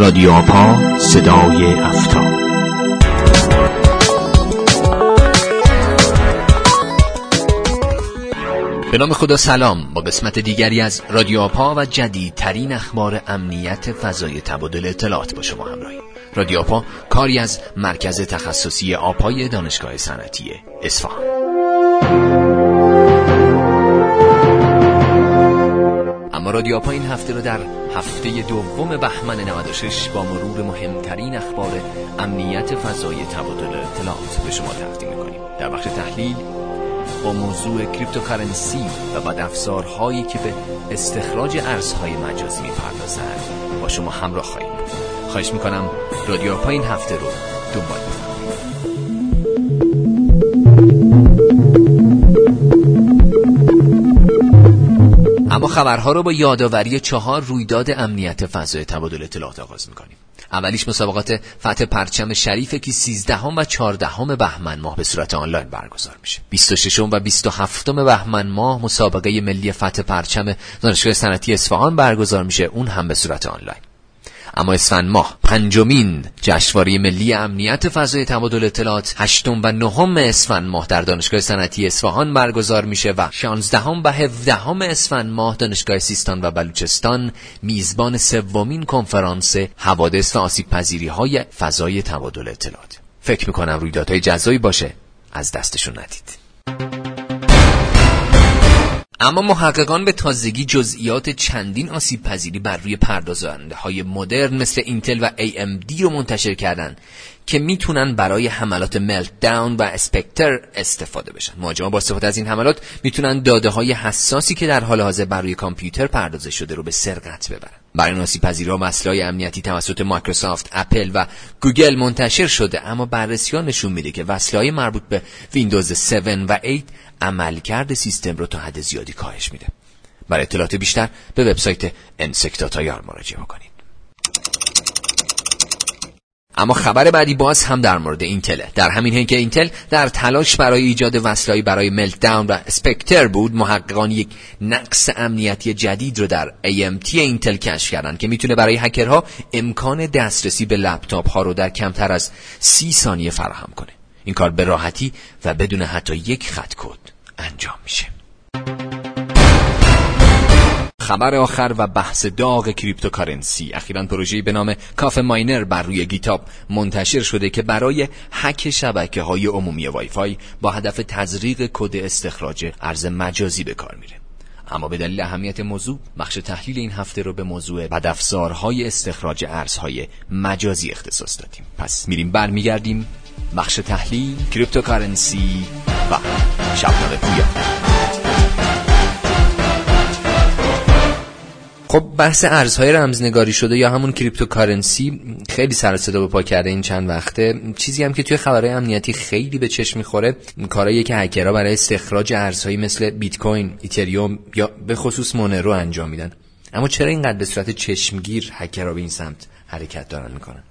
رادیو آپا صدای افتاب به نام خدا سلام. با قسمت دیگری از رادیو آپا و جدیدترین اخبار امنیت فضای تبادل اطلاعات با شما همراهیم. رادیو آپا کاری از مرکز تخصصی آپای دانشگاه صنعتی اصفهان. اما رادیو آپا این هفته رو در هفته دوم بهمن 96 با مرور مهمترین اخبار امنیت فضای تبادل اطلاعات به شما تقدیم می‌کنیم. در بخش تحلیل با موضوع cryptocurrency و بدافزارهایی که به استخراج ارزهای مجازی می‌پردازند با شما همراه خواهیم خواهش می‌کنم رادیو آپا این هفته رو دنبال خبرها رو با یادآوری چهار رویداد امنیت فضای تبادل اطلاعات آغاز می‌کنیم. اولیش مسابقات فتح پرچم شریفه که 13 و 14 بهمن ماه به صورت آنلاین برگزار میشه. 26 و 27 بهمن ماه مسابقه ملی فتح پرچم دانشگاه صنعتی اصفهان برگزار میشه. اون هم به صورت آنلاین. اما اسفند ماه پنجمین جشنواره ملی امنیت فضای تبادل اطلاعات هشتم و نهم اسفند ماه در دانشگاه صنعتی اصفهان برگزار میشه و 16 و 17 اسفند ماه دانشگاه سیستان و بلوچستان میزبان سومین کنفرانس حوادث و آسیب پذیری های فضای تبادل اطلاعات. فکر می‌کنم رویدادهای جزایی باشه. از دستشون ندید. اما محققان به تازگی جزئیات چندین آسیب پذیری بر روی پردازنده های مدرن مثل اینتل و AMD رو منتشر کردن که می‌تونن برای حملات ملت داون و اسپکتر استفاده بشن. مهاجما با استفاده از این حملات می‌تونن داده های حساسی که در حال حاضر بر روی کامپیوتر پردازش شده رو به سرقت ببرن. ناسی پذیرا مسئله امنیتی توسط مایکروسافت، اپل و گوگل منتشر شده اما بررسی نشون میده که وصله مربوط به ویندوز 7 و 8 عملکرد سیستم رو تا حد زیادی کاهش میده. برای اطلاعات بیشتر به وبسایت انسکتاتایار مراجعه کنید. اما خبر بعدی باز هم در مورد اینتله در همین حین که اینتل در تلاش برای ایجاد وصله‌هایی برای Meltdown و Spectre بود محققان یک نقص امنیتی جدید رو در AMT اینتل کشف کردن که می‌تونه برای هکرها امکان دسترسی به لپتاپ ها رو در کمتر از سی ثانیه فراهم کنه. این کار به راحتی و بدون حتی یک خط کد انجام میشه. خبر آخر و بحث داغ cryptocurrency. اخیرا پروژه‌ای به نام CoffeeMiner بر روی GitHub منتشر شده که برای هک شبکه های عمومی وای فای با هدف تزریق کد استخراج ارز مجازی به کار میره. اما به دلیل اهمیت موضوع بخش تحلیل این هفته رو به موضوع بدافزارهای استخراج ارزهای مجازی اختصاص دادیم. پس میریم برمیگردیم بخش تحلیل cryptocurrency و شبنامه پویا. خب بحث ارزهای رمزنگاری شده یا همون cryptocurrency خیلی سر صدا به پا کرده این چند وقته. چیزی هم که توی خبرهای امنیتی خیلی به چشم می‌خوره کارهایی که هکرها برای استخراج ارزهایی مثل بیت کوین، ایتریوم یا به خصوص مونرو انجام میدن. اما چرا اینقدر به صورت چشمگیر هکرها به این سمت حرکت دارن می‌کنن؟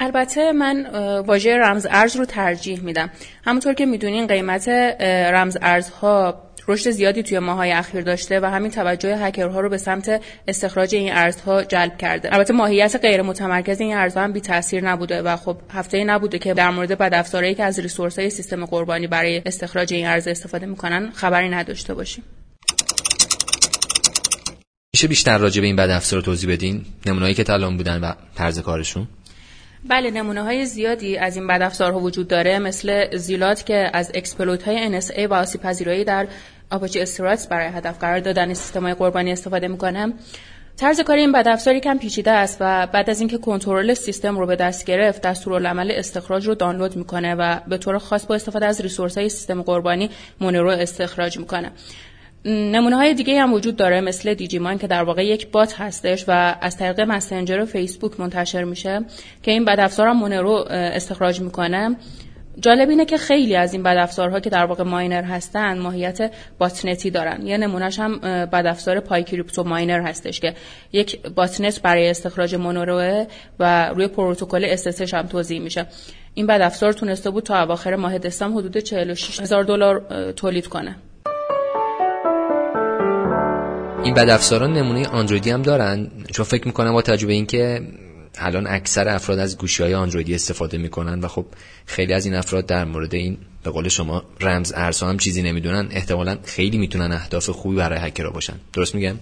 البته من واژه رمز ارز رو ترجیح میدم. همونطور که می‌دونین قیمت رمز ارزها رشد زیادی توی ماهای اخیر داشته و همین توجه هکرها رو به سمت استخراج این ارزها جلب کرده. البته ماهیت غیر متمرکز این ارزها هم بی تاثیر نبوده و خب هفته نبوده که در مورد بدافزارهایی که از ریسورس های سیستم قربانی برای استخراج این ارز استفاده می‌کنن خبری نداشته باشیم. میشه بیشتر راجع به این بدافزار توضیح بدین؟ نمونه‌هایی که تا الان بودن و طرز کارشون؟ بله نمونه های زیادی از این بدافزارها وجود داره مثل Zealot که از exploit های NSA و آسیب پذیری‌هایی در Apache Struts برای هدف قرار دادن سیستم های قربانی استفاده می‌کنه. طرز کار این بدافزار کمی پیچیده است و بعد از اینکه کنترل سیستم رو به دست گرفت دستورالعمل استخراج رو دانلود می‌کنه و به طور خاص با استفاده از resource های سیستم قربانی مونرو استخراج می‌کنه. نمونه های دیگه هم وجود داره مثل دیجیمان که در واقع یک بات هستش و از طریق مسنجر فیسبوک منتشر میشه که این بدافزار هم مونرو استخراج می‌کنه. جالب اینه که خیلی از این بدافزارها که در واقع ماینر هستن ماهیت باتنتی دارن. یه نمونهش هم بدافزار پای کریپتو ماینر هستش که یک باتنت برای استخراج مونروه و روی پروتکل استسش هم توضیح میشه. این بدافزار تونسته بود تا اواخر ماه دسامبر حدود 46 هزار دلار تولید کنه. این بدافزاران نمونه آندرویدی هم دارن؟ چون فکر می‌کنم با تجربه اینکه الان اکثر افراد از گوشی های آندرویدی استفاده می‌کنن و خب خیلی از این افراد در مورد این به قول شما رمز ارزها هم چیزی نمی‌دونن احتمالا خیلی می‌تونن اهداف خوبی برای هکرها باشن. درست میگم؟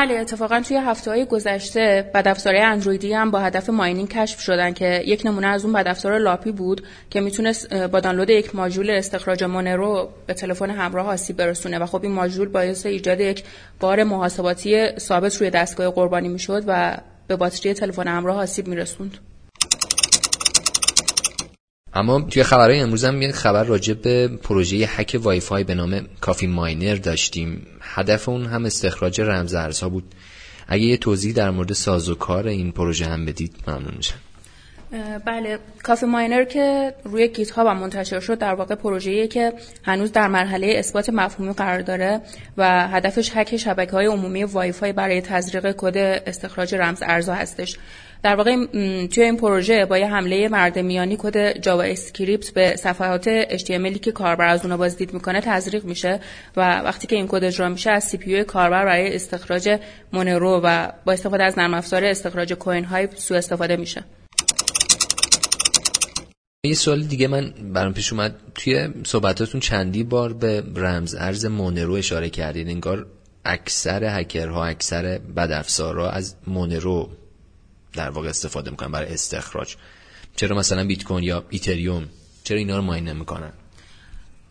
بله اتفاقا توی هفته های گذشته بدافزارهای اندرویدی هم با هدف ماینینگ کشف شدن که یک نمونه از اون بدافزار لاپی بود که می‌تونست با دانلود یک ماژول استخراج مونرو به تلفن همراه آسیب برسونه و خب این ماژول باعث ایجاد یک بار محاسباتی ثابت روی دستگاه قربانی می‌شد و به باتری تلفن همراه آسیب میرسوند. اما توی خبرهای امروز هم یه خبر راجع به پروژه هک وای فای به نام CoffeeMiner داشتیم. هدف اون هم استخراج رمز ارزها بود. اگه یه توضیح در مورد سازوکار این پروژه هم بدید ممنون میشم. بله CoffeeMiner که روی GitHub منتشر شد در واقع پروژه‌ایه که هنوز در مرحله اثبات مفهومی قرار داره و هدفش هک شبکه های عمومی وای فای برای تزریق کد استخراج رمز ارزها هستش. در واقع توی این پروژه با یه حمله مرد میانی کد JavaScript به صفحات HTML که کاربر از اونها بازدید می‌کنه تزریق میشه و وقتی که این کد اجرا میشه از CPU کاربر برای استخراج Monero و با استفاده از نرم افزار استخراج Coinhive سوء استفاده میشه. یه سوال دیگه من برام پیش اومد. توی صحبتاتون چندی بار به رمز ارز Monero اشاره کردید انگار اکثر هکرها اکثر بدافزارها از Monero در واقع استفاده می‌کنن برای استخراج. چرا مثلا بیت کوین یا Ethereum؟ چرا اینا رو mine نمی‌کنن؟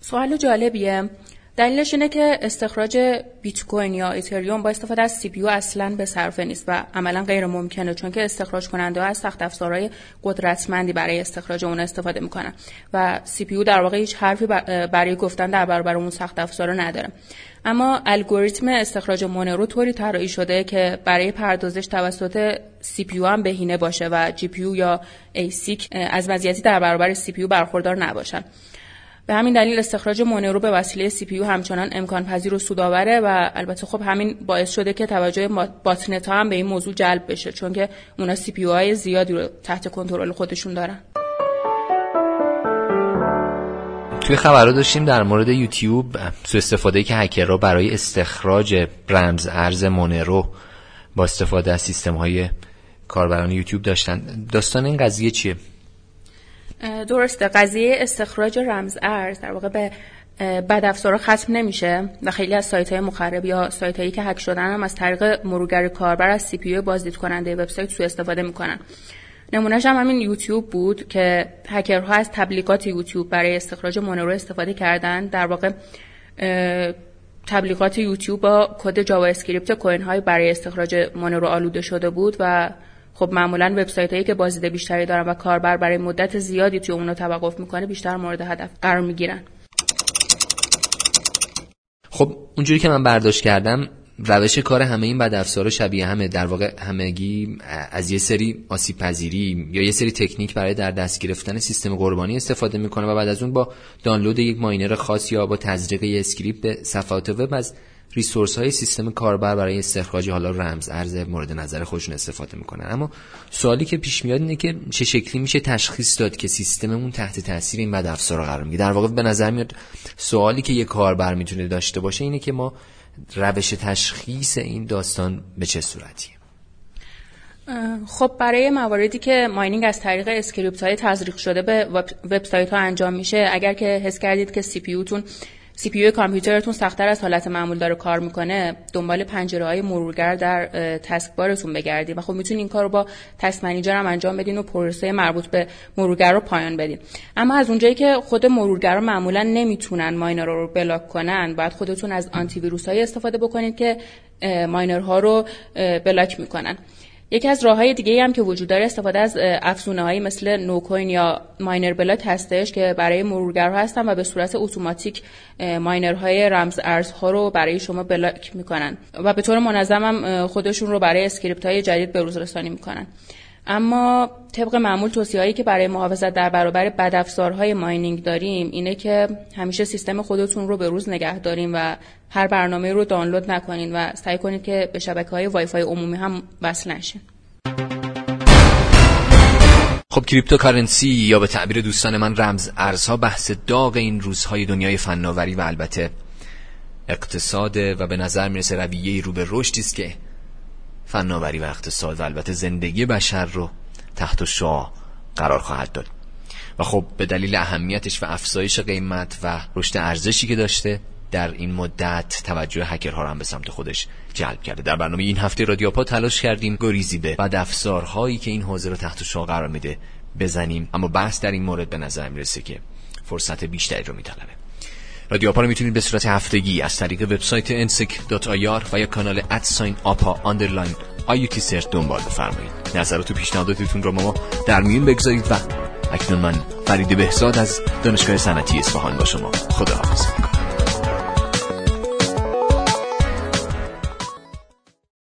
سوال جالبیه. دلیلش اینه که استخراج بیت کوین یا Ethereum با استفاده از CPU اصلا به صرفه نیست و عملا غیر ممکنه چون که استخراج کننده از سخت افزارهای قدرتمندی برای استخراج اون استفاده می‌کنن و CPU در واقع هیچ حرفی برای گفتن در برابر اون سخت افزار نداره. اما الگوریتم استخراج Monero طوری طراحی شده که برای پردازش توسط CPU هم بهینه باشه و GPU یا ASIC از مزیتی در برابر CPU برخوردار نباشن. به همین دلیل استخراج Monero به وسیله CPU همچنان امکان پذیر و سودآوره و البته خب همین باعث شده که توجه botnet ها هم به این موضوع جلب بشه چون که اونا CPU های زیادی رو تحت کنترل خودشون دارن. توی خبرها داشتیم در مورد یوتیوب سو استفاده که هکرها برای استخراج رمز ارز Monero با استفاده از سیستم های کاربران یوتیوب داشتن. داستان این قضیه چیه؟ درسته. قضیه استخراج رمز ارز در واقع به بدافزارا ختم نمیشه و خیلی از سایت های مخرب یا سایت هایی که هک شدن هم از طریق مرورگر کاربر از CPU بازدید کننده وبسایت سوء استفاده می‌کنن. نمونهش هم همین یوتیوب بود که هکرها از تبلیغات یوتیوب برای استخراج Monero استفاده کردن. در واقع تبلیغات یوتیوب با کد JavaScript Coinhive برای استخراج Monero آلوده شده بود و خب معمولا وبسایت هایی که بازدید بیشتری دارن و کاربر برای مدت زیادی توی اونا توقف می‌کنه بیشتر مورد هدف قرار می‌گیرن. خب اونجوری که من برداشت کردم روش کار همه این بد افزار شبیه همه در واقع همگی از یه سری آسیب پذیری یا یه سری تکنیک برای در دست گرفتن سیستم قربانی استفاده می‌کنه و بعد از اون با دانلود یک miner خاص یا با تزریق یه script به صفحات وب از resource های سیستم کاربر برای استخراج حالا رمز ارز مورد نظر خودشون استفاده می‌کنن. اما سوالی که پیش میاد اینه که چه شکلی میشه تشخیص داد که سیستممون تحت تاثیر این بد افزار قرار می‌گیره در واقع به نظر میاد سوالی که یک کاربر می‌تونه داشته باشه اینه که ما روش تشخیص این داستان به چه صورتیه؟ خب برای مواردی که mining از طریق اسکریپت های تزریق شده به وبسایت ها انجام میشه اگر که حس کردید که CPU تون CPU کامپیوترتون سختتر از حالت معمول داره کار می‌کنه دنبال پنجره های مرورگر در taskbar تون بگردید و خب می‌تونید این کار رو با task manager هم انجام بدین و پروسه مربوط به مرورگر رو پایان بدین. اما از اونجایی که خود مرورگر معمولا نمی‌تونن miner رو block کنن باید خودتون از آنتی ویروس های استفاده بکنید که miner ها رو block می‌کنن. یکی از راه های دیگه هم که وجود داره استفاده از افزونه هایی مثل NoCoin یا minerBlock هستش که برای مرورگرها هستن و به صورت اتوماتیک های رمز ارزها رو برای شما block می‌کنن و به طور منظم هم خودشون رو برای اسکریپت های جدید به روز رسانی می‌کنن. اما طبق معمول توصیه هایی که برای محافظت در برابر بدافزارهای mining داریم اینه که همیشه سیستم خودتون رو به روز نگه داریم و هر برنامه رو دانلود نکنین و سعی کنید که به شبکه های وای فای عمومی هم وصل نشین. خب cryptocurrency یا به تعبیر دوستان من رمز ارزها بحث داغ این روزهای دنیای فناوری و البته اقتصاد و به نظر می‌رسه رویه رو به رشدی است که فناوری و اقتصاد و البته زندگی بشر رو تحت شعاع قرار خواهد داد. و خب به دلیل اهمیتش و افزایش قیمت و رشد ارزشی که داشته در این مدت توجه هکرها رو هم به سمت خودش جلب کرده. در برنامه این هفته رادیو آپا تلاش کردیم گریزی به بد افزارهایی که این حوزه رو تحت شعاع قرار میده بزنیم. اما بحث در این مورد به نظر می‌رسه که فرصت بیشتری رو میطلبه. رادیو آپا رو می‌تونید به صورت هفتگی از طریق وبسایت nsec.ir و یا کانال at sign آپا underline IUT CERT دنبال بفرمایید. نظرات و پیشنهاداتتون رو با ما در میون بگذارید و اکنون من فرید بهزاد از دانشگاه صنعتی اصفهان با شما. خدا حافظ